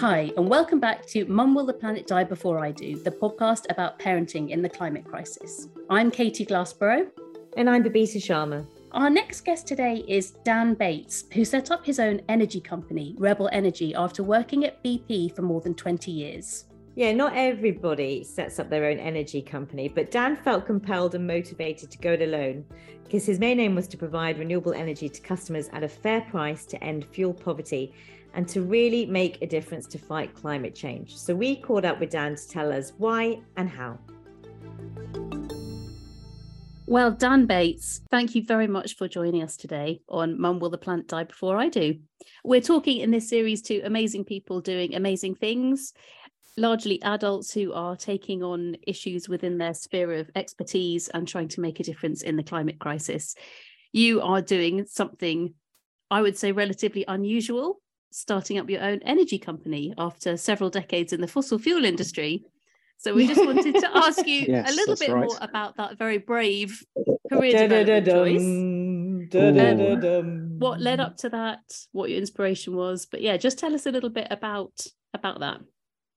Hi, and welcome back to Mum Will the Planet Die Before I Do, the podcast about parenting in the climate crisis. I'm Katy Glassborow. And I'm Babita Sharma. Our next guest today is Dan Bates, who set up his own energy company, Rebel Energy, after working at BP for more than 20 years. Yeah, not everybody sets up their own energy company, but Dan felt compelled and motivated to go it alone because his main aim was to provide renewable energy to customers at a fair price to end fuel poverty and to really make a difference to fight climate change. So we caught up with Dan to tell us why and how. Well, Dan Bates, thank you very much for joining us today on Mum Will the Planet Die Before I Do. We're talking in this series to amazing people doing amazing things, largely adults who are taking on issues within their sphere of expertise and trying to make a difference in the climate crisis. You are doing something, I would say, relatively unusual starting up your own energy company after several decades in the fossil fuel industry. So we just wanted to ask you yes, a little bit right. more about that very brave career development choice. Um, what led up to that, what your inspiration was. But yeah, just tell us a little bit about about that.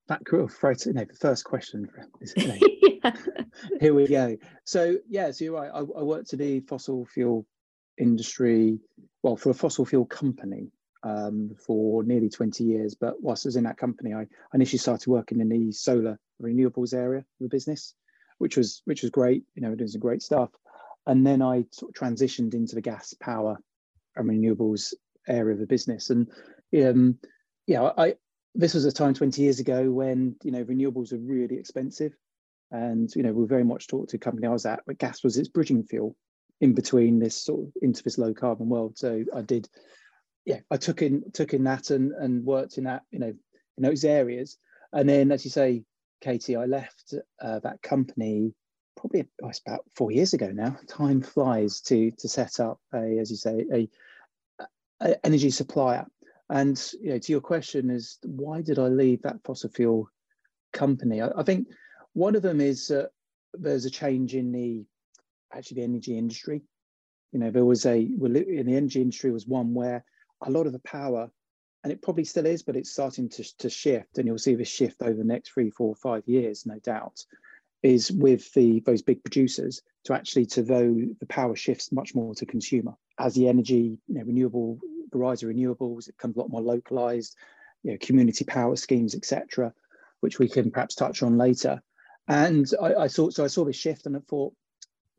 That cool. Right, you know, the first question. yeah. Here we go. So yeah, so you're right. I, I worked in the fossil fuel industry, well, for a fossil fuel company um, for nearly 20 years. But whilst I was in that company, I initially started working in the solar renewables area of the business, which was which was great. You know, doing some great stuff. And then I sort of transitioned into the gas power and renewables area of the business. And um, yeah, I this was a time 20 years ago when you know renewables were really expensive. And you know, we very much talked to a company I was at, but gas was its bridging fuel in between this sort of into this low carbon world. So I did yeah, I took in took in that and and worked in that you know in those areas. And then, as you say, Katy, I left uh, that company probably oh, about four years ago now. Time flies to to set up a, as you say, a, a energy supplier. And you know, to your question is why did I leave that fossil fuel company? I, I think one of them is uh, there's a change in the actually the energy industry. You know, there was a in the energy industry was one where a lot of the power, and it probably still is, but it's starting to, to shift, and you'll see this shift over the next three, four, five years, no doubt, is with the those big producers to actually to though the power shifts much more to consumer as the energy, you know, renewable, the rise of renewables, it becomes a lot more localized, you know, community power schemes, etc., which we can perhaps touch on later. And I, I saw so I saw this shift and I thought,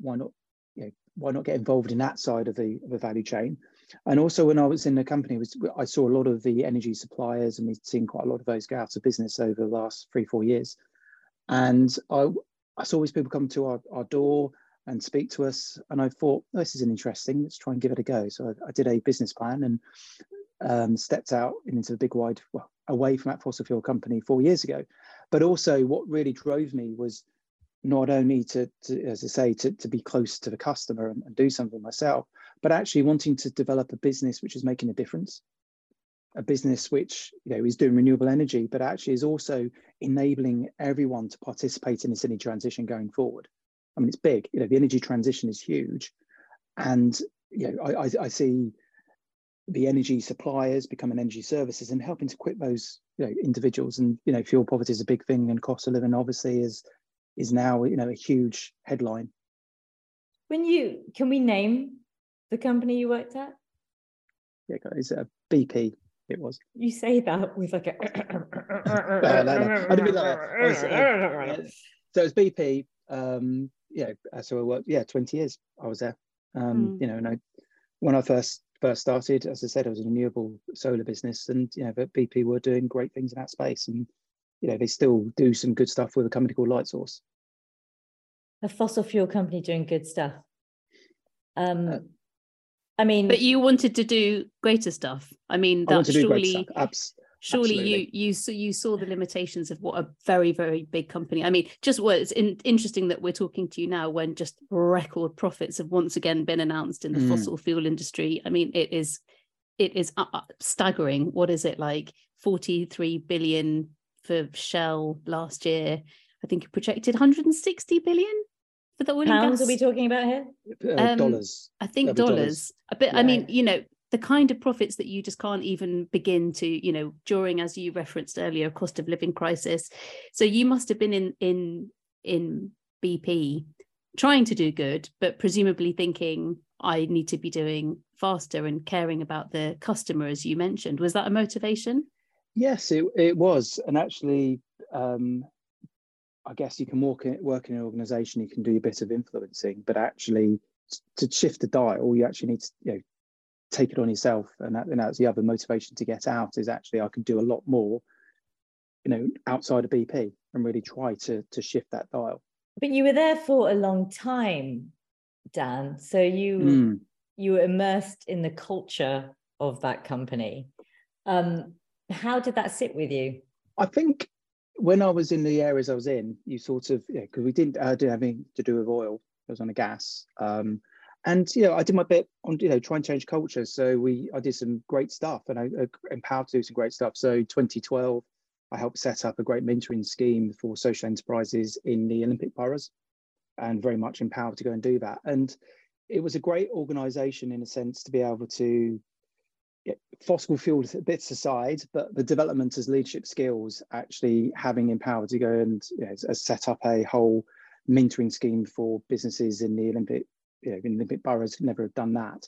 why not, you know, why not get involved in that side of the, of the value chain? And also when I was in the company, was I saw a lot of the energy suppliers and we've seen quite a lot of those go out of business over the last three, four years. And I, I saw these people come to our, our door and speak to us. And I thought, oh, this is an interesting, let's try and give it a go. So I, I did a business plan and um, stepped out into the big wide, well, away from that fossil fuel company four years ago. But also what really drove me was not only to, to as I say, to, to be close to the customer and, and, do something myself, but actually wanting to develop a business which is making a difference, a business which you know is doing renewable energy, but actually is also enabling everyone to participate in this energy transition going forward. I mean, it's big. You know, the energy transition is huge, and you know, I, I, I see the energy suppliers becoming energy services and helping to equip those you know individuals and you know fuel poverty is a big thing and cost of living obviously is is now you know a huge headline. When you can we name the company you worked at? Yeah it's a bp it was. You say that with like a no, no, no. I didn't like was, uh, so it's bp um yeah so i worked. Yeah 20 years i was there. Um mm. you know and I, when i first first started as i said i was a renewable solar business and you know but bp were doing great things in that space and you know they still do some good stuff with a company called lightsource a fossil fuel company doing good stuff. Um uh, i mean but you wanted to do greater stuff. I mean that surely Abs- surely Absolutely. you you so you saw the limitations of what a very very big company i mean just what it's in, interesting that we're talking to you now when just record profits have once again been announced in the mm. fossil fuel industry. I mean it is it is staggering. What is it like? 43 billion for Shell last year. I think it projected 160 billion for the oil pounds. Are we talking about here? Uh, um, dollars. I think dollars. dollars. A bit. Yeah. I mean, you know, the kind of profits that you just can't even begin to you know during as you referenced earlier cost of living crisis so you must have been in in in bp trying to do good but presumably thinking i need to be doing faster and caring about the customer as you mentioned was that a motivation yes it, it was and actually um i guess you can work in, work in an organization you can do a bit of influencing but actually to shift the dial you actually need to you know take it on yourself. And, that, and that's the other motivation to get out is actually i can do a lot more you know outside of bp and really try to to shift that dial. But you were there for a long time dan. So you mm. you were immersed in the culture of that company. Um how did that sit with you? I think when i was in the areas i was in you sort of yeah because we didn't uh, do anything to do with oil. It was on a gas um and you know i did my bit on you know try and change culture. So we i did some great stuff and i, I empowered to do some great stuff. So 2012 i helped set up a great mentoring scheme for social enterprises in the olympic boroughs and very much empowered to go and do that. And it was a great organization in a sense to be able to fossil fuel bits aside, but the development as leadership skills, actually having empowered to go and you know, set up a whole mentoring scheme for businesses in the Olympic you know, in Olympic boroughs never have done that.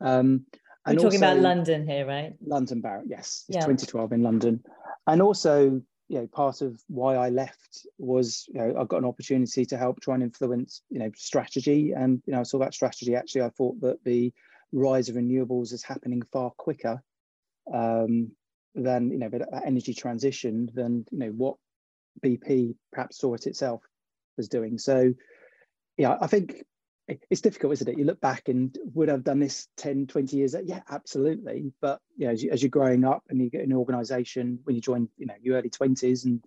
Um, We're talking also, about London here, right? London Borough, yes. It's yeah. 2012 in London. And also, you know, part of why I left was, you know, I got an opportunity to help try and influence, you know, strategy. And, you know, I saw that strategy. Actually, I thought that the rise of renewables is happening far quicker um, than, you know, that energy transition than, you know, what BP perhaps saw it itself was doing. So, yeah, I think it's difficult isn't it? You look back and would have done this 10 20 years? Yeah absolutely. But you know as, you, as you're growing up and you get an organization when you join you know your early 20s and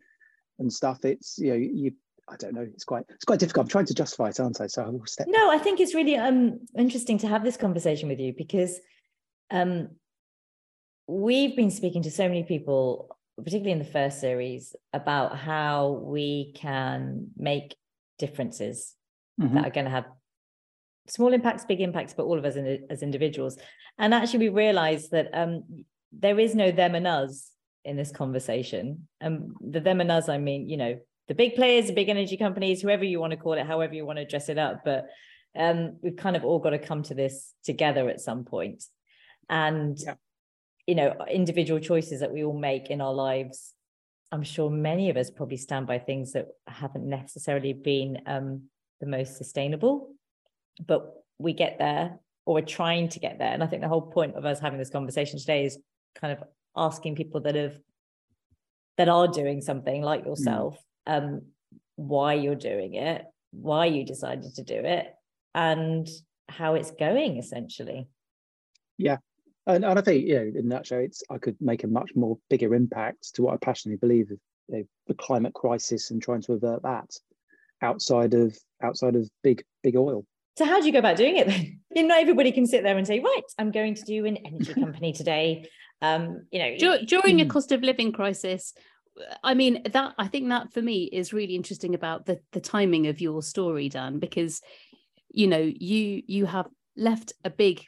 and stuff it's you know you I don't know. It's quite it's quite difficult. I'm trying to justify it, aren't I? So I will step. No, I think it's really um interesting to have this conversation with you because um we've been speaking to so many people, particularly in the first series, about how we can make differences mm-hmm. that are going to have small impacts, big impacts, but all of us in, as individuals. And actually, we realized that um, there is no them and us in this conversation. And um, the them and us, I mean, you know, the big players, the big energy companies, whoever you want to call it, however you want to dress it up. But um, we've kind of all got to come to this together at some point. And, yeah. you know, individual choices that we all make in our lives. I'm sure many of us probably stand by things that haven't necessarily been um, the most sustainable but we get there or we're trying to get there. And I think the whole point of us having this conversation today is kind of asking people that have that are doing something like hmm. yourself, mm. Um, why you're doing it, why you decided to do it, and how it's going essentially. Yeah. And, and I think, you know, in that show, it's I could make a much more bigger impact to what I passionately believe of you know, the climate crisis and trying to avert that outside of outside of big big oil. So how do you go about doing it then? You know, not everybody can sit there and say, right, I'm going to do an energy company today. Um, you know, during a cost of living crisis, I mean that I think that for me is really interesting about the the timing of your story, Dan, because you know you you have left a big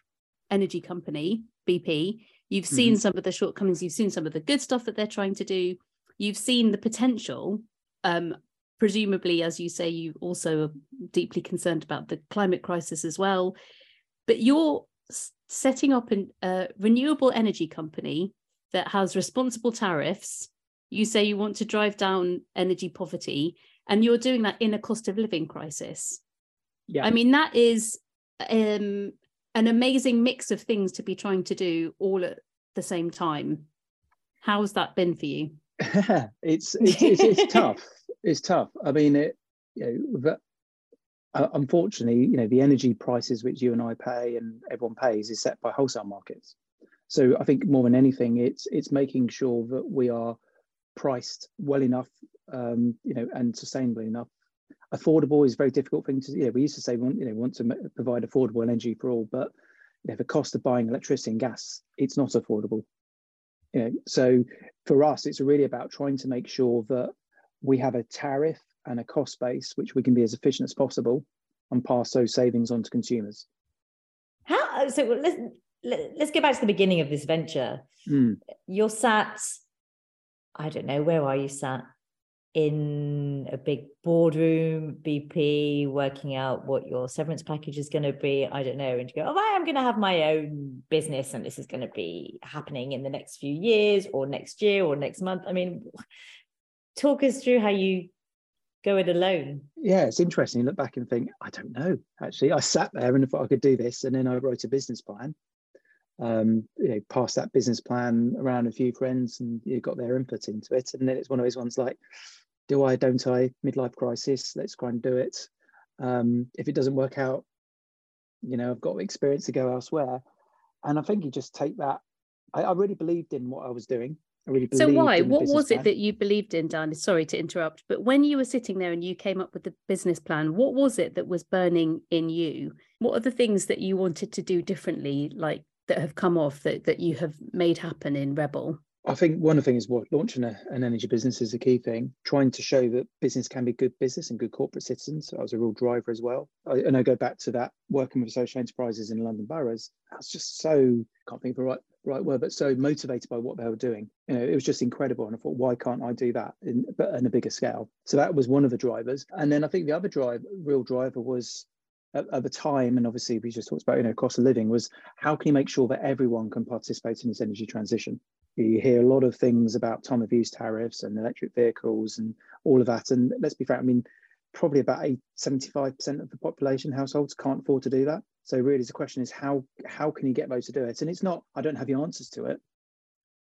energy company, BP. You've seen mm-hmm. some of the shortcomings. You've seen some of the good stuff that they're trying to do. You've seen the potential um, presumably, as you say, you also are deeply concerned about the climate crisis as well. But you're setting up a renewable energy company that has responsible tariffs. You say you want to drive down energy poverty, and you're doing that in a cost of living crisis. Yeah. I mean, that is um, an amazing mix of things to be trying to do all at the same time. How's that been for you? it's, it's, it's, it's tough it's tough. I mean, it, you know, uh, unfortunately, you know, the energy prices which you and I pay and everyone pays is set by wholesale markets. So I think more than anything, it's it's making sure that we are priced well enough, um, you know, and sustainably enough. Affordable is a very difficult thing to. Yeah, we used to say, you know, want to provide affordable energy for all, but you know, the cost of buying electricity and gas, it's not affordable. You know, so for us, it's really about trying to make sure that we have a tariff and a cost base which we can be as efficient as possible and pass those savings on to consumers. How so? Listen, let, us get back to the beginning of this venture. Mm. You're sat, I don't know, where are you sat? in a big boardroom, BP, working out what your severance package is going to be. I don't know. And you go, oh, I am going to have my own business and this is going to be happening in the next few years or next year or next month. I mean, talk us through how you go it alone. Yeah, it's interesting. You look back and think, I don't know. Actually, I sat there and thought I could do this. And then I wrote a business plan. Um, you know, passed that business plan around a few friends and you got their input into it. And then it's one of those ones like, do I, don't I, midlife crisis, let's try and do it. Um, if it doesn't work out, you know, I've got experience to go elsewhere. And I think you just take that. I, I really believed in what I was doing. I really so why? What was plan. it that you believed in, Dan? Sorry to interrupt, but when you were sitting there and you came up with the business plan, what was it that was burning in you? What are the things that you wanted to do differently, like that have come off that that you have made happen in Rebel? I think one of the things what launching a, an energy business is a key thing. Trying to show that business can be good business and good corporate citizens. I was a real driver as well. I, and I go back to that working with social enterprises in London boroughs. I was just so can't think of the right right word, but so motivated by what they were doing. You know, it was just incredible. And I thought, why can't I do that in but on a bigger scale? So that was one of the drivers. And then I think the other drive, real driver was at, at, the time, and obviously we just talked about, you know, cost of living, was how can you make sure that everyone can participate in this energy transition? You hear a lot of things about time of use tariffs and electric vehicles and all of that. And let's be frank, I mean, probably about 75% of the population households can't afford to do that. So really the question is how how can you get those to do it? And it's not, I don't have the answers to it.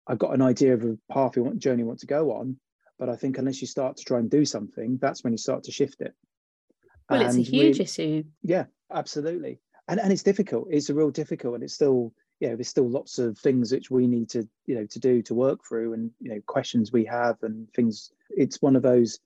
I've got an idea of a path you want journey you want to go on, but I think unless you start to try and do something, that's when you start to shift it. Well, and it's a huge issue. Yeah, absolutely. And and it's difficult. It's a real difficult and it's still you know, there's still lots of things which we need to, you know, to do to work through and, you know, questions we have and things. It's one of those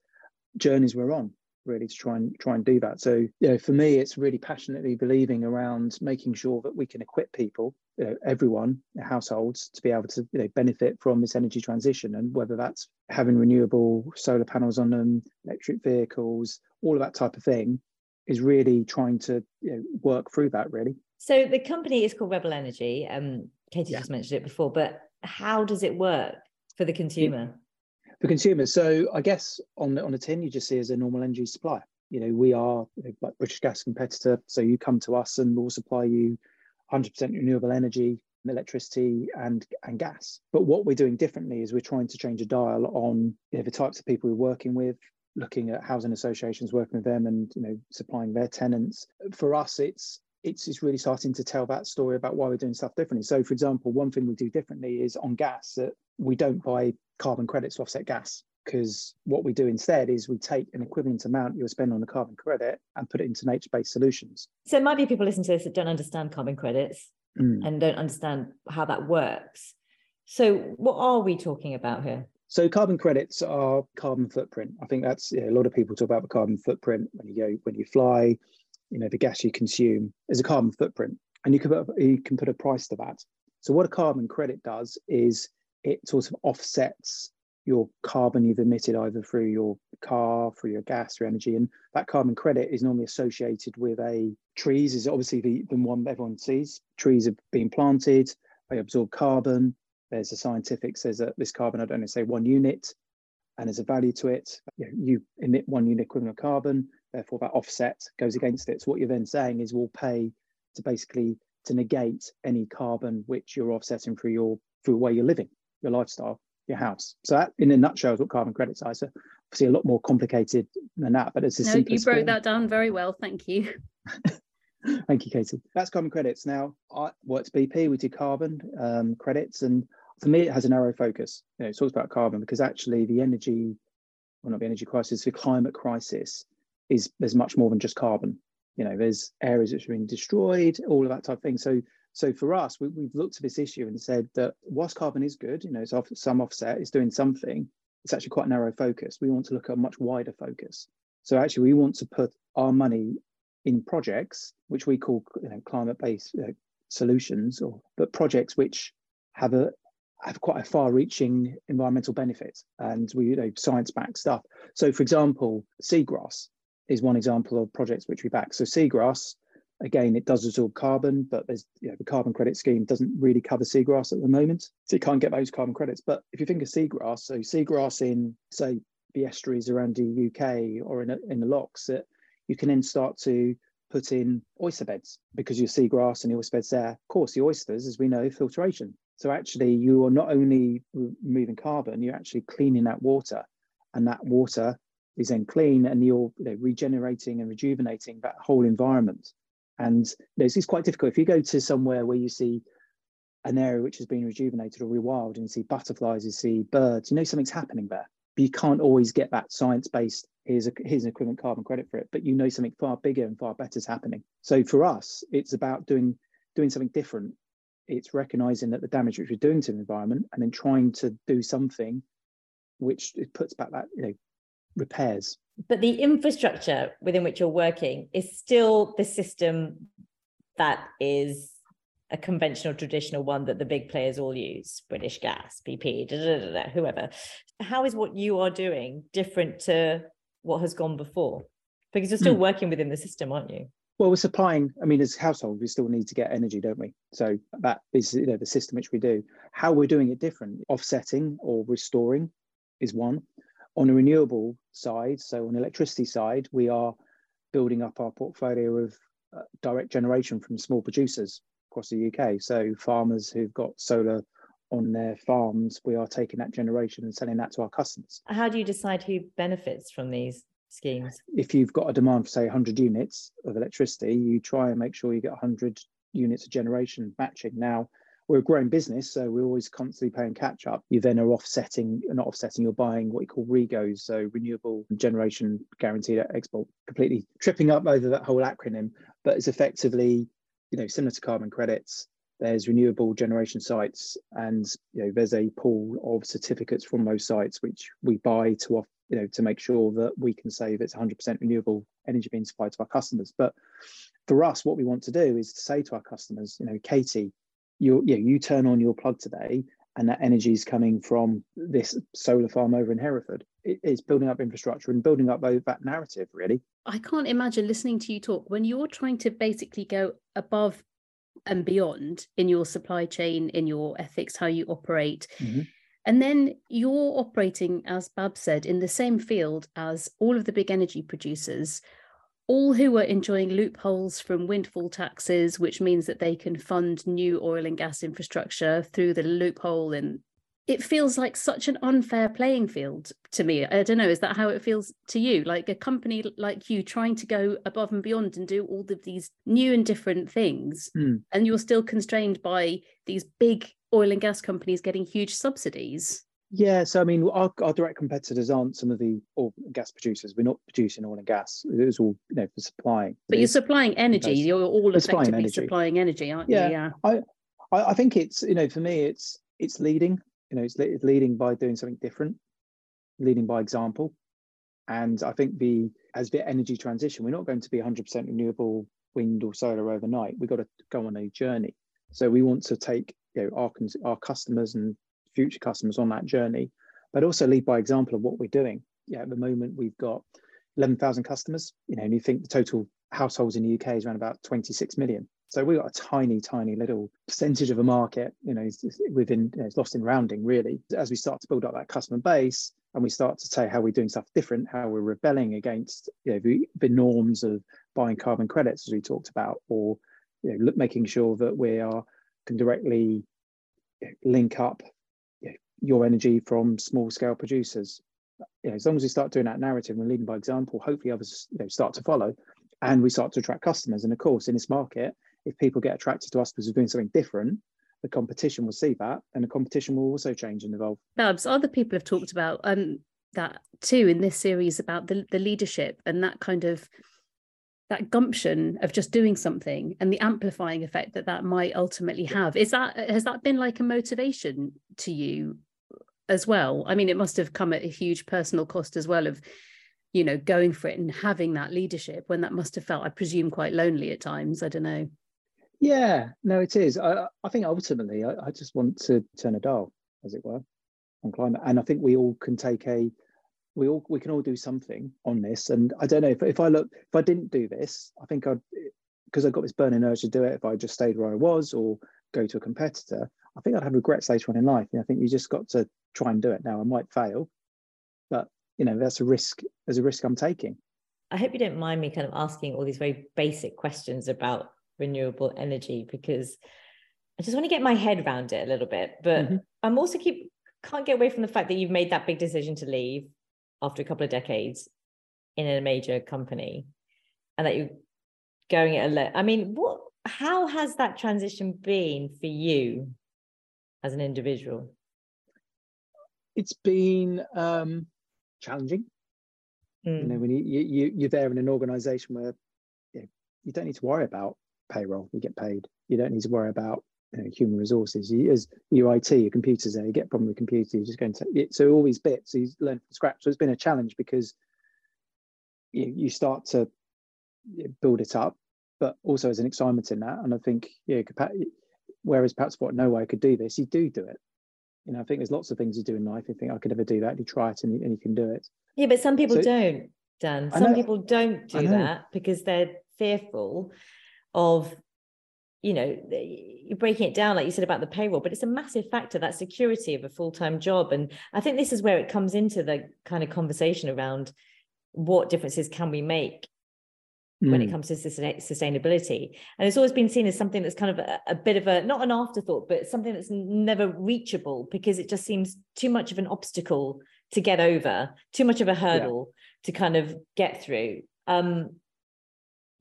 journeys we're on really to try and try and do that. So, you know, for me, it's really passionately believing around making sure that we can equip people, you know, everyone, households, to be able to, you know, benefit from this energy transition. And whether that's having renewable solar panels on them, electric vehicles, all of that type of thing, is really trying to you know, work through that. Really. So the company is called Rebel Energy. Um, Katy yeah. just mentioned it before, but how does it work for the consumer? For consumers, so I guess on the on the tin you just see as a normal energy supplier. You know, we are like British Gas competitor, so you come to us and we'll supply you 100% renewable energy, electricity, and and gas. But what we're doing differently is we're trying to change a dial on you know, the types of people we're working with, looking at housing associations, working with them, and you know, supplying their tenants. For us, it's it's, it's really starting to tell that story about why we're doing stuff differently. So, for example, one thing we do differently is on gas that we don't buy carbon credits to offset gas because what we do instead is we take an equivalent amount you'll spend on a carbon credit and put it into nature-based solutions. So, it might be people listening to this that don't understand carbon credits mm. and don't understand how that works. So, what are we talking about here? So carbon credits are carbon footprint. I think that's yeah, a lot of people talk about the carbon footprint when you go when you fly, you know the gas you consume is a carbon footprint and you can put, you can put a price to that so what a carbon credit does is it sort of offsets your carbon you've emitted either through your car through your gas or energy and that carbon credit is normally associated with a trees is obviously the, the one everyone sees. Trees are being planted they absorb carbon. There's a scientific says that this carbon i don't know say one unit and there's a value to it. You, know, you emit one unit equivalent of carbon therefore that offset goes against it. So what you're then saying is we'll pay to basically to negate any carbon which you're offsetting through your through where you're living, your lifestyle, your house. So that in a nutshell is what carbon credits are. So obviously a lot more complicated than that, but it's a no, you broke form. that down very well. Thank you. Thank you, Katy. That's carbon credits. Now, I worked BP, we did carbon um, credits, and for me, it has a narrow focus. You know, it talks about carbon because actually the energy, well, not the energy crisis, the climate crisis is there's much more than just carbon. You know, there's areas which are being destroyed, all of that type of thing. So, so for us, we, have looked at this issue and said that whilst carbon is good, you know, it's off, some offset, it's doing something. It's actually quite narrow focus. We want to look at a much wider focus. So actually, we want to put our money in projects which we call you know, climate-based uh, solutions, or but projects which have a have quite a far-reaching environmental benefit, and we you know science-backed stuff. So, for example, seagrass is one example of projects which we back. So seagrass, Again, it does absorb carbon, but there's you know, the carbon credit scheme doesn't really cover seagrass at the moment, so you can't get those carbon credits. But if you think of seagrass, so seagrass in say the estuaries around the UK or in a, in the lochs, that you can then start to put in oyster beds because your seagrass and the oyster beds there. Of course, the oysters, as we know, filtration. So actually, you are not only removing carbon, you're actually cleaning that water, and that water is then clean, and you're you know, regenerating and rejuvenating that whole environment. And this is quite difficult. If you go to somewhere where you see an area which has been rejuvenated or rewild and you see butterflies, you see birds, you know something's happening there. But you can't always get that science-based, here's, here's an equivalent carbon credit for it, but you know something far bigger and far better is happening. So for us, it's about doing doing something different. It's recognizing that the damage which we're doing to the environment and then trying to do something which puts back that, you know, repairs but the infrastructure within which you're working is still the system that is a conventional traditional one that the big players all use british gas bp da, da, da, whoever. How is what you are doing different to what has gone before? Because you're still mm. working within the system aren't you? Well we're supplying i mean as households we still need to get energy don't we? So that is you know the system which we do. How we're doing it different offsetting or restoring is one on a renewable side, so on the electricity side, we are building up our portfolio of uh, direct generation from small producers across the UK. So farmers who've got solar on their farms, we are taking that generation and selling that to our customers. How do you decide who benefits from these schemes? If you've got a demand for say 100 units of electricity, you try and make sure you get 100 units of generation matching. Now, we're a growing business, so we're always constantly paying catch up. You then are offsetting, not offsetting, you're buying what you call REGOs, so renewable generation guaranteed export, completely tripping up over that whole acronym, but it's effectively, you know, similar to carbon credits. There's renewable generation sites, and you know, there's a pool of certificates from those sites which we buy to off, you know, to make sure that we can say that it's 100% renewable energy being supplied to our customers. But for us, what we want to do is to say to our customers, you know, Katy, you you, you turn on your plug today and that energy is coming from this solar farm over in Hereford. It, it's building up infrastructure and building up that narrative, really. I can't imagine listening to you talk when you're trying to basically go above and beyond in your supply chain, in your ethics, how you operate. Mm-hmm. And then you're operating, as Bab said, in the same field as all of the big energy producers all who are enjoying loopholes from windfall taxes, which means that they can fund new oil and gas infrastructure through the loophole. And it feels like such an unfair playing field to me. I don't know, is that how it feels to you? Like a company like you trying to go above and beyond and do all of these new and different things, mm. and you're still constrained by these big oil and gas companies getting huge subsidies. Yeah, so I mean, our, our direct competitors aren't some of the oil gas producers. We're not producing oil and gas. It was all, you know, for supplying. But you're supplying energy. You're all effectively supplying energy. supplying energy, aren't yeah, you? Yeah. I, I think it's, you know, for me, it's it's leading. You know, it's, it's leading by doing something different, leading by example. And I think the as the energy transition, we're not going to be 100% renewable wind or solar overnight. We've got to go on a journey. So we want to take you know our our customers and future customers on that journey, but also lead by example of what we're doing. Yeah, at the moment we've got 11,000 customers, you know, and you think the total households in the UK is around about 26 million. So we've got a tiny, tiny little percentage of a market, you know, within, you know, it's lost in rounding really. As we start to build up that customer base and we start to say how we're doing stuff different, how we're rebelling against, you know, the, the norms of buying carbon credits, as we talked about, or, you know, look, making sure that we are can directly link up your energy from small scale producers. You know, as long as we start doing that narrative and leading by example, hopefully others you know, start to follow and we start to attract customers. And of course, in this market, if people get attracted to us because we're doing something different, the competition will see that and the competition will also change and evolve. Babs, other people have talked about um, that too in this series about the, the leadership and that kind of that gumption of just doing something and the amplifying effect that that might ultimately have is that has that been like a motivation to you as well. I mean it must have come at a huge personal cost as well of you know going for it and having that leadership when that must have felt i presume quite lonely at times. I don't know. Yeah no it is. I, I think ultimately I, I just want to turn a dial as it were on climate. And i think we all can take a we all we can all do something on this. And i don't know if, if i look if i didn't do this i think i'd because I got this burning urge to do it, if I just stayed where I was or go to a competitor, I think I'd have regrets later on in life. And I think you just got to try and do it now. I might fail, but you know, that's a risk, there's a risk I'm taking. I hope you don't mind me kind of asking all these very basic questions about renewable energy because I just want to get my head around it a little bit. But mm-hmm. I'm also keep can't get away from the fact that you've made that big decision to leave after a couple of decades in a major company and that you're going it alone. I mean, what how has that transition been for you as an individual? It's been um, challenging. Mm. You know, hmm. when you, you you're there in an organization where you, know, you don't need to worry about payroll, you get paid. You don't need to worry about you know, human resources. You, as your IT, your computers there, you get a problem with computers, you just go into it. So all these bits, you learn from scratch. So it's been a challenge because you, you start to build it up, but also as an excitement in that. And I think, yeah, whereas perhaps what no way I could do this, you do do it. You know, I think there's lots of things you do in life. You think I could ever do that. You try it and you, and you can do it. Yeah, but some people so, don't, Dan. Some people don't do that because they're fearful of you know you're breaking it down like you said about the payroll but it's a massive factor that security of a full-time job and i think this is where it comes into the kind of conversation around what differences can we make. When it mm. comes to sustainability and it's always been seen as something that's kind of a, a, bit of a not an afterthought but something that's never reachable because it just seems too much of an obstacle to get over too much of a hurdle yeah. to kind of get through um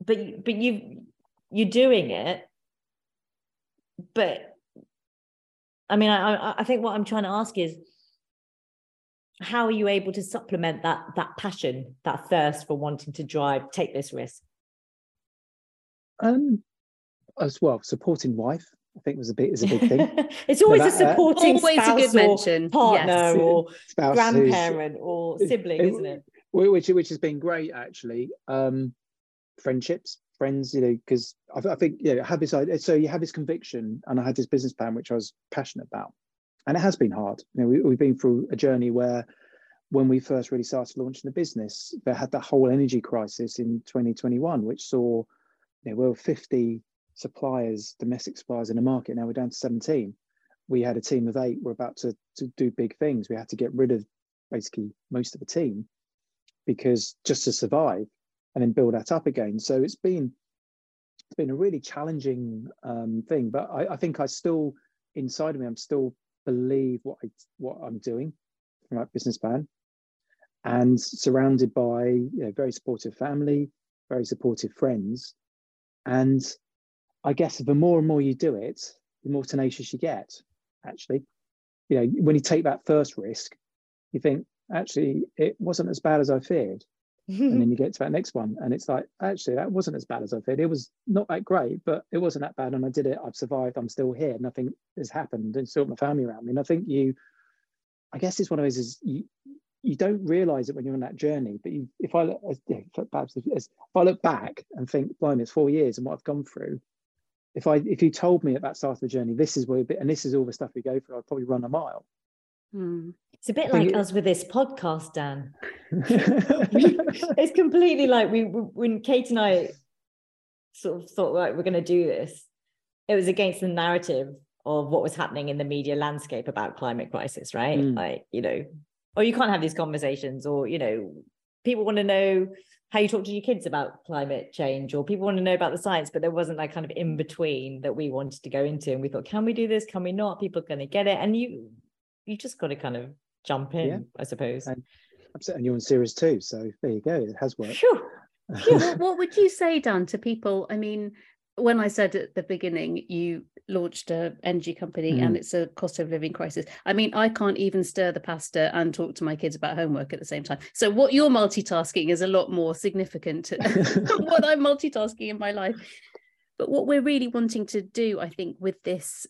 but but you you're doing it but I mean, I, I think what I'm trying to ask is, how are you able to supplement that that passion, that thirst for wanting to drive, take this risk? Um, as well, supporting wife. I think was a bit is a big thing. it's always that, a uh, supporting uh, always spouse a good mention. partner yes. or spouse grandparent or sibling, is isn't it? Which which has been great actually. Um, friendships, friends, you know, because I, I, think, yeah, have this idea. So you have this conviction, and I had this business plan which I was passionate about, and it has been hard. You know, we, we've been through a journey where, when we first really started launching the business, there had that whole energy crisis in 2021, which saw, know, we were 50 suppliers, domestic suppliers in the market. Now we're down to 17. We had a team of eight. We're about to, to do big things. We had to get rid of basically most of the team because just to survive and then build that up again. So it's been it's been a really challenging um, thing, but I, I, think I still inside of me, I'm still believe what I what I'm doing from business plan, and surrounded by you know, very supportive family, very supportive friends, and I guess the more and more you do it, the more tenacious you get. Actually, you know, when you take that first risk, you think actually it wasn't as bad as I feared. And then you get to that next one and it's like actually that wasn't as bad as i feared. It was not that great but it wasn't that bad and i did it. I've survived. I'm still here. Nothing has happened. And still my family around me. And i think you i guess it's one of those is you you don't realize it when you're on that journey but you if i look yeah, perhaps if, if i look back and think blimey it's four years and what i've gone through if i if you told me at that start of the journey this is where we're bit and this is all the stuff we go through i'd probably run a mile Hmm. It's a bit like us with this podcast, Dan. it's completely like we when Kate and I sort of thought, right, we're going to do this. It was against the narrative of what was happening in the media landscape about climate crisis, right? Mm. Like, you know, or you can't have these conversations, or you know, people want to know how you talk to your kids about climate change, or people want to know about the science, but there wasn't that kind of in between that we wanted to go into. And we thought, can we do this? Can we not? People are going to get it. And you you just got to kind of jump in, yeah. I suppose. And, and you're in series two, so there you go. It has worked. Sure. what, what would you say, Dan, to people? I mean, when I said at the beginning, you launched a energy company mm. and it's a cost of living crisis. I mean, I can't even stir the pasta and talk to my kids about homework at the same time. So what you're multitasking is a lot more significant than what I'm multitasking in my life. But what we're really wanting to do, I think, with this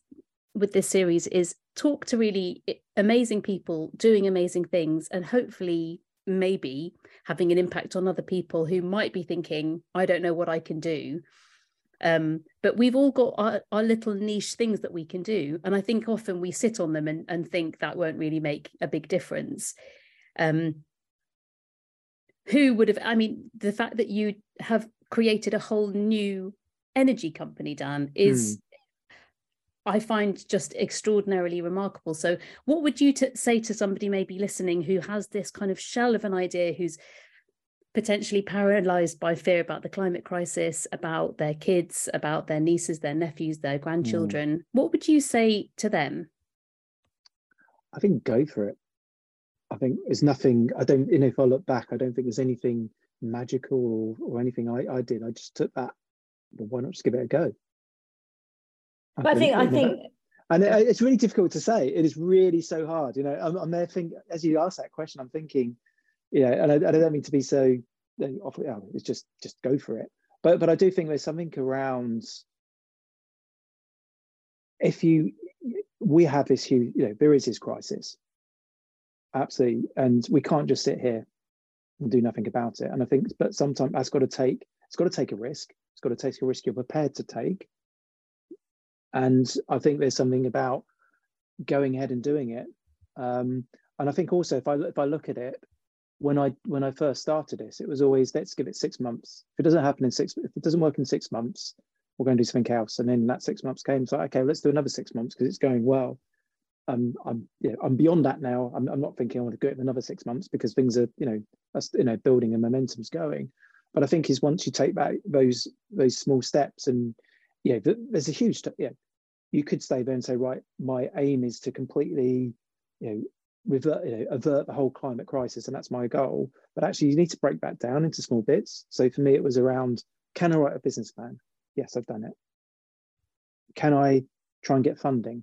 with this series is talk to really amazing people doing amazing things and hopefully maybe having an impact on other people who might be thinking i don't know what i can do um, but we've all got our, our, little niche things that we can do and i think often we sit on them and, and think that won't really make a big difference um, who would have i mean the fact that you have created a whole new energy company, Dan, is. Mm. I find just extraordinarily remarkable. So, what would you t- say to somebody maybe listening who has this kind of shell of an idea, who's potentially paralyzed by fear about the climate crisis, about their kids, about their nieces, their nephews, their grandchildren? Mm. What would you say to them? I think go for it. I think there's nothing, I don't, you know, if I look back, I don't think there's anything magical or, or anything I, I did. I just took that, well, why not just give it a go? I but think, I think, I think, and it, it's really difficult to say. It is really so hard. You know, I'm, I'm there thinking, as you ask that question, I'm thinking, you know, and I, I don't mean to be so it's just, just go for it. But, but I do think there's something around if you, we have this huge, you know, there is this crisis. Absolutely. And we can't just sit here and do nothing about it. And i think but sometimes that's got to take it's got to take a risk. It's got to take a risk you're prepared to take. And i think there's something about going ahead and doing it. Um, and i think also if i if i look at it when i when i first started this it was always let's give it six months if it doesn't happen in six if it doesn't work in six months we're going to do something else and then that six months came so okay let's do another six months because it's going well um, I'm know, I'm beyond that now. I'm, I'm not thinking I want to go it another six months because things are you know that's you know building and momentum's going. But I think is once you take back those those small steps and yeah, there's a huge yeah. You could stay there and say right, my aim is to completely you know revert you know avert the whole climate crisis and that's my goal. But actually, you need to break that down into small bits. So for me, it was around can I write a business plan? Yes, I've done it. Can I try and get funding?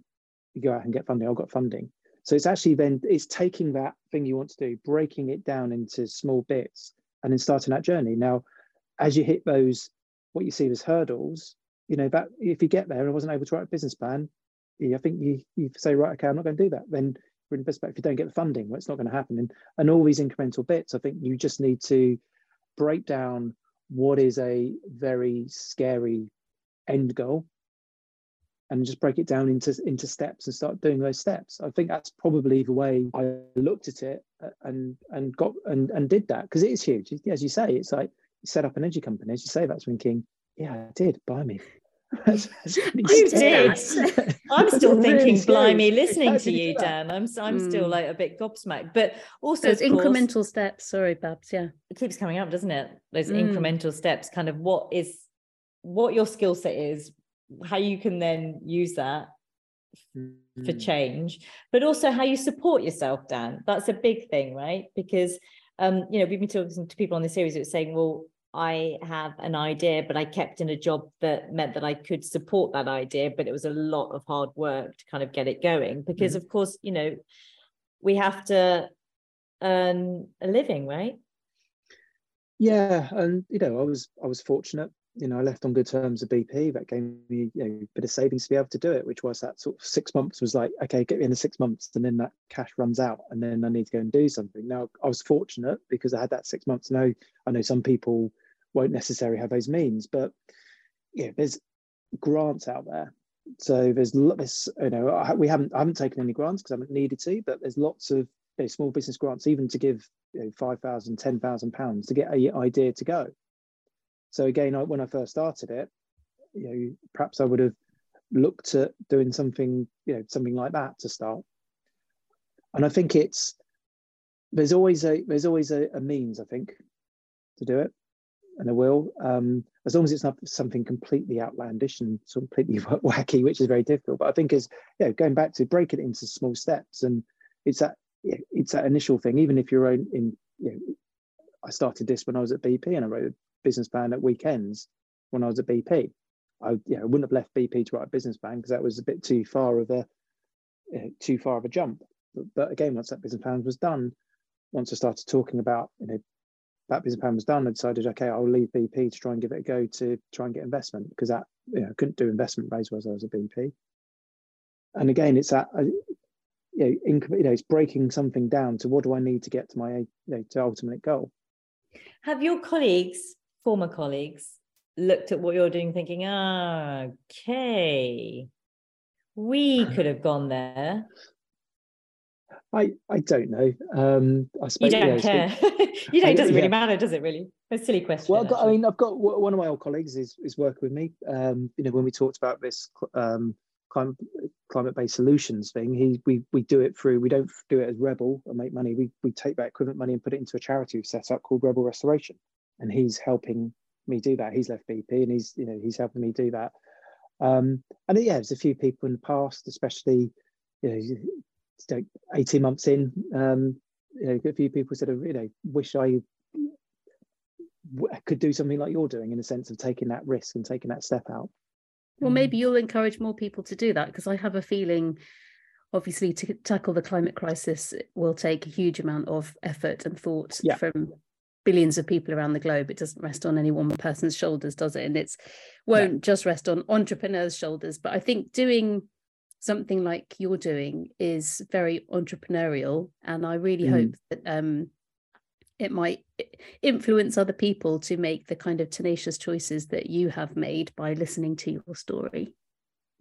you go out and get funding. I've got funding. So it's actually then it's taking that thing you want to do, breaking it down into small bits, and then starting that journey. Now, as you hit those, what you see as hurdles, you know that if you get there and I wasn't able to write a business plan, I think you you say right, okay, I'm not going to do that. Then in perspective. If you don't get the funding, well, it's not going to happen. And and all these incremental bits, I think you just need to break down what is a very scary end goal and just break it down into into steps and start doing those steps. I think that's probably the way I looked at it and and got and and did that because it is huge. As you say, it's like set up an energy company. As you say, that's thinking, yeah, I did. Buy me. That's, that's you did. I'm still thinking, really blimey, listening to you, Dan. I'm I'm mm. still like a bit gobsmacked. But also those incremental steps. Sorry, Babs. Yeah, it keeps coming up, doesn't it? Those mm. incremental steps. Kind of what is what your skill set is, how you can then use that mm-hmm. for change but also how you support yourself dan that's a big thing right because um you know we've been talking to people on the series that were saying well I have an idea, but I kept in a job that meant that I could support that idea, but it was a lot of hard work to kind of get it going. Because, mm-hmm. of course, you know, we have to earn a living, right? Yeah, and you know, I was I was fortunate you know, I left on good terms with BP. That gave me you know, a bit of savings to be able to do it, which was that sort of six months was like, okay, get me in the six months, and then that cash runs out, and then I need to go and do something. Now, I was fortunate because I had that six months. Now, I know some people won't necessarily have those means, but yeah, there's grants out there. So there's this, you know, we haven't I haven't taken any grants because I haven't needed to, but there's lots of you know, small business grants, even to give you know, five thousand, ten thousand pounds to get an idea to go. So again, I, when I first started it, you know, perhaps I would have looked at doing something, you know, something like that to start. And I think it's there's always a there's always a, a means, I think, to do it, and I will. Um, as long as it's not something completely outlandish and completely wacky, which is very difficult. But I think is yeah, going back to break it into small steps, and it's that it's that initial thing. Even if you're in, in you know, I started this when I was at BP and I wrote a business plan at weekends when I was at BP. I, yeah, I wouldn't have left BP to write a business plan because that was a bit too far of a you know, too far of a jump. But, but, again, once that business plan was done, once I started talking about you know that business plan was done, I decided okay, I'll leave BP to try and give it a go to try and get investment because that you know I couldn't do investment raise as I was at BP. And again, it's that you know, in, you know, it's breaking something down to what do I need to get to my you know to ultimate goal. Have your colleagues former colleagues looked at what you're doing thinking, ah, okay, we could have gone there? I, I don't know. Um, I suppose, you don't yeah, care. you know, it doesn't really matter, does it? Really, a silly question. Well, got, I mean, I've got one of my old colleagues is is working with me. Um, you know, when we talked about this um, climate climate based solutions thing, he we we do it through. We don't do it as Rebel and make money. We we take that equivalent money and put it into a charity we've set up called Rebel Restoration, and he's helping me do that. He's left BP and he's you know he's helping me do that. Um, and yeah, there's a few people in the past, especially you know, 18 months in, um, you know, a few people said, you know, wish I could do something like you're doing in the sense of taking that risk and taking that step out. Well, maybe you'll encourage more people to do that because I have a feeling, obviously, to tackle the climate crisis will take a huge amount of effort and thought yeah. from billions of people around the globe it doesn't rest on any one person's shoulders does it and it's won't no. just rest on entrepreneurs shoulders but i think doing something like you're doing is very entrepreneurial and i really mm. hope that um, it might influence other people to make the kind of tenacious choices that you have made by listening to your story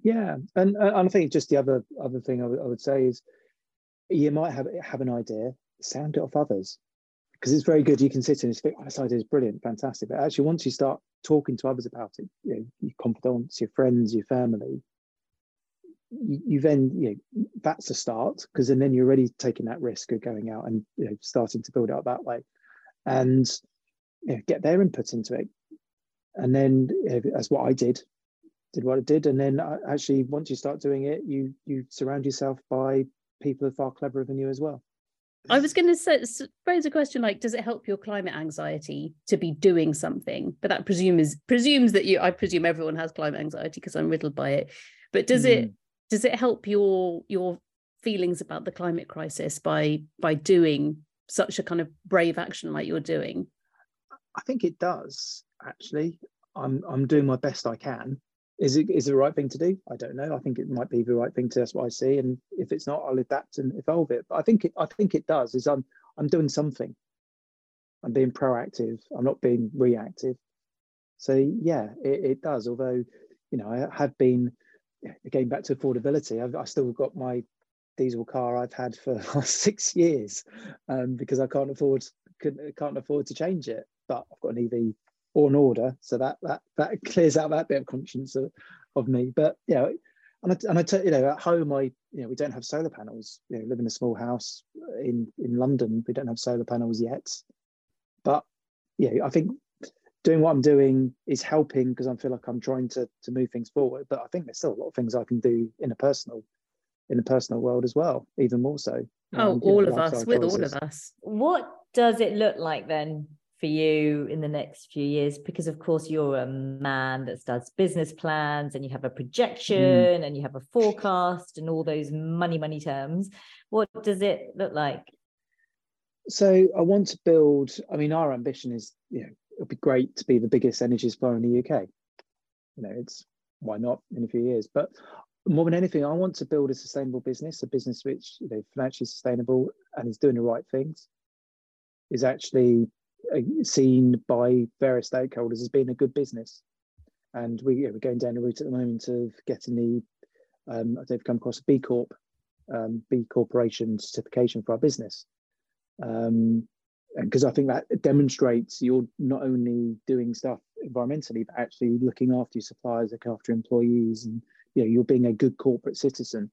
yeah and, and i think just the other other thing I, w- I would say is you might have have an idea sound it off others because it's very good. You can sit and think, oh, this idea is brilliant, fantastic. But actually, once you start talking to others about it, you know, your confidants, your friends, your family, you, you then, you know, that's a start because then, then you're already taking that risk of going out and you know, starting to build out that way, and you know, get their input into it. And then you know, that's what I did, did what I did, and then uh, actually, once you start doing it, you you surround yourself by people who are far cleverer than you as well. I was going to pose a question like, does it help your climate anxiety to be doing something? But that presumes presumes that you. I presume everyone has climate anxiety because I'm riddled by it. But does mm. it hmm. Does it help your your feelings about the climate crisis by by doing such a kind of brave action like you're doing? I think it does actually. I'm I'm doing my best I can is it is it the right thing to do? I don't know. I think it might be the right thing to. That's what I see, and if it's not, I'll adapt and evolve it. But I think it. I think it does. Is I'm I'm doing something. I'm being proactive. I'm not being reactive. So yeah, it, it does. Although, you know, I have been again back to affordability. I've I still got my diesel car I've had for six years um, because I can't afford can't afford to change it. But I've got an EV on order. So that that that clears out that bit of conscience of, of me. But you know, and I, and I you know, at home I you know we don't have solar panels. You know, live in a small house in in London. We don't have solar panels yet. But yeah, I think doing what I'm doing is helping because I feel like I'm trying to to move things forward. But I think there's still a lot of things I can do in a personal in the personal world as well, even more so. Oh, all of us, with all of us. What does it look like then for you in the next few years? Because of course you're a man that does business plans and you have a projection mm. and you have a forecast and all those money money terms. What does it look like? So I want to build. I mean, our ambition is, you know, it'll be great to be the biggest energy supplier in the UK. You know, it's why not in a few years, but more than anything, I want to build a sustainable business, a business which you know financially sustainable and is doing the right things, is actually uh, seen by various stakeholders as being a good business. And we, yeah, we're going down the route at the moment of getting the, um, I have come across a B Corp, um, B Corporation certification for our business. Um, because I think that demonstrates you're not only doing stuff environmentally, but actually looking after your suppliers, looking after employees, and you know you're being a good corporate citizen.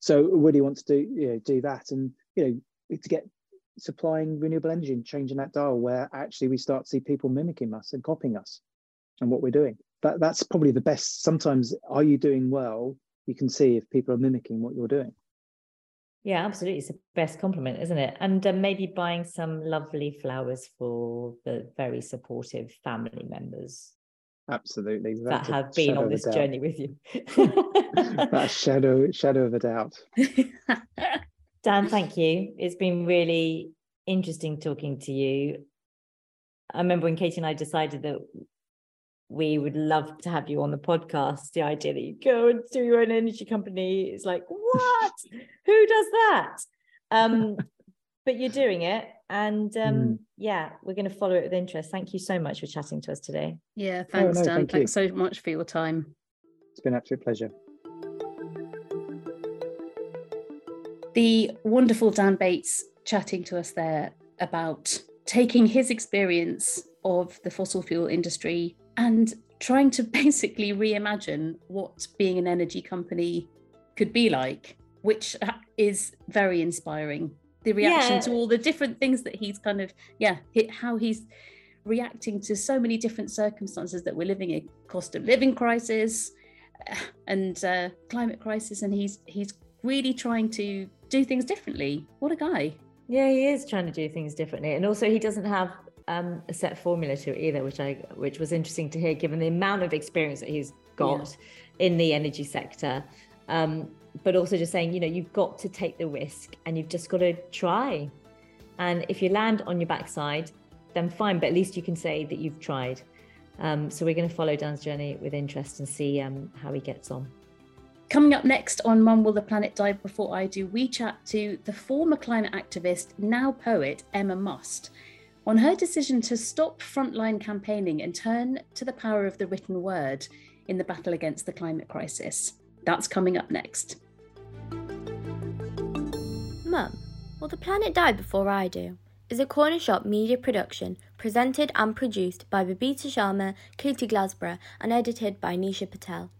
So really want to do you know do that, and you know to get supplying renewable energy and changing that dial where actually we start to see people mimicking us and copying us and what we're doing. That, that's probably the best. Sometimes, are you doing well? You can see if people are mimicking what you're doing. Yeah, absolutely. It's the best compliment, isn't it? And uh, maybe buying some lovely flowers for the very supportive family members. Absolutely. That have been on this journey with you. that shadow shadow of a doubt. Dan, thank you. It's been really interesting talking to you. I remember when Katy and I decided that we would love to have you on the podcast. The idea that you go and do your own energy company is like, what? Who does that? Um, but you're doing it. And um, mm. yeah, we're going to follow it with interest. Thank you so much for chatting to us today. Yeah, thanks, oh, no, Dan. Thank thanks so much for your time. It's been an absolute pleasure. The wonderful Dan Bates chatting to us there about taking his experience of the fossil fuel industry and trying to basically reimagine what being an energy company could be like, which is very inspiring. The reaction yeah. to all the different things that he's kind of, yeah, how he's reacting to so many different circumstances that we're living in cost of living crisis and uh, climate crisis and he's he's really trying to do things differently what a guy yeah he is trying to do things differently and also he doesn't have um, a set formula to it either which i which was interesting to hear given the amount of experience that he's got yeah. in the energy sector. Um, but also just saying you know you've got to take the risk and you've just got to try. And if you land on your backside then fine but at least you can say that you've tried. Um, so we're going to follow dan's journey with interest and see um, how he gets on. Coming up next on Mum Will the Planet Die Before I Do, we chat to the former climate activist, now poet, Emma Must, on her decision to stop frontline campaigning and turn to the power of the written word in the battle against the climate crisis. That's coming up next. Mum, Will the Planet Die Before I Do? is a corner shop media production presented and produced by Babita Sharma, Katy Glassborow, and edited by Nisha Patel.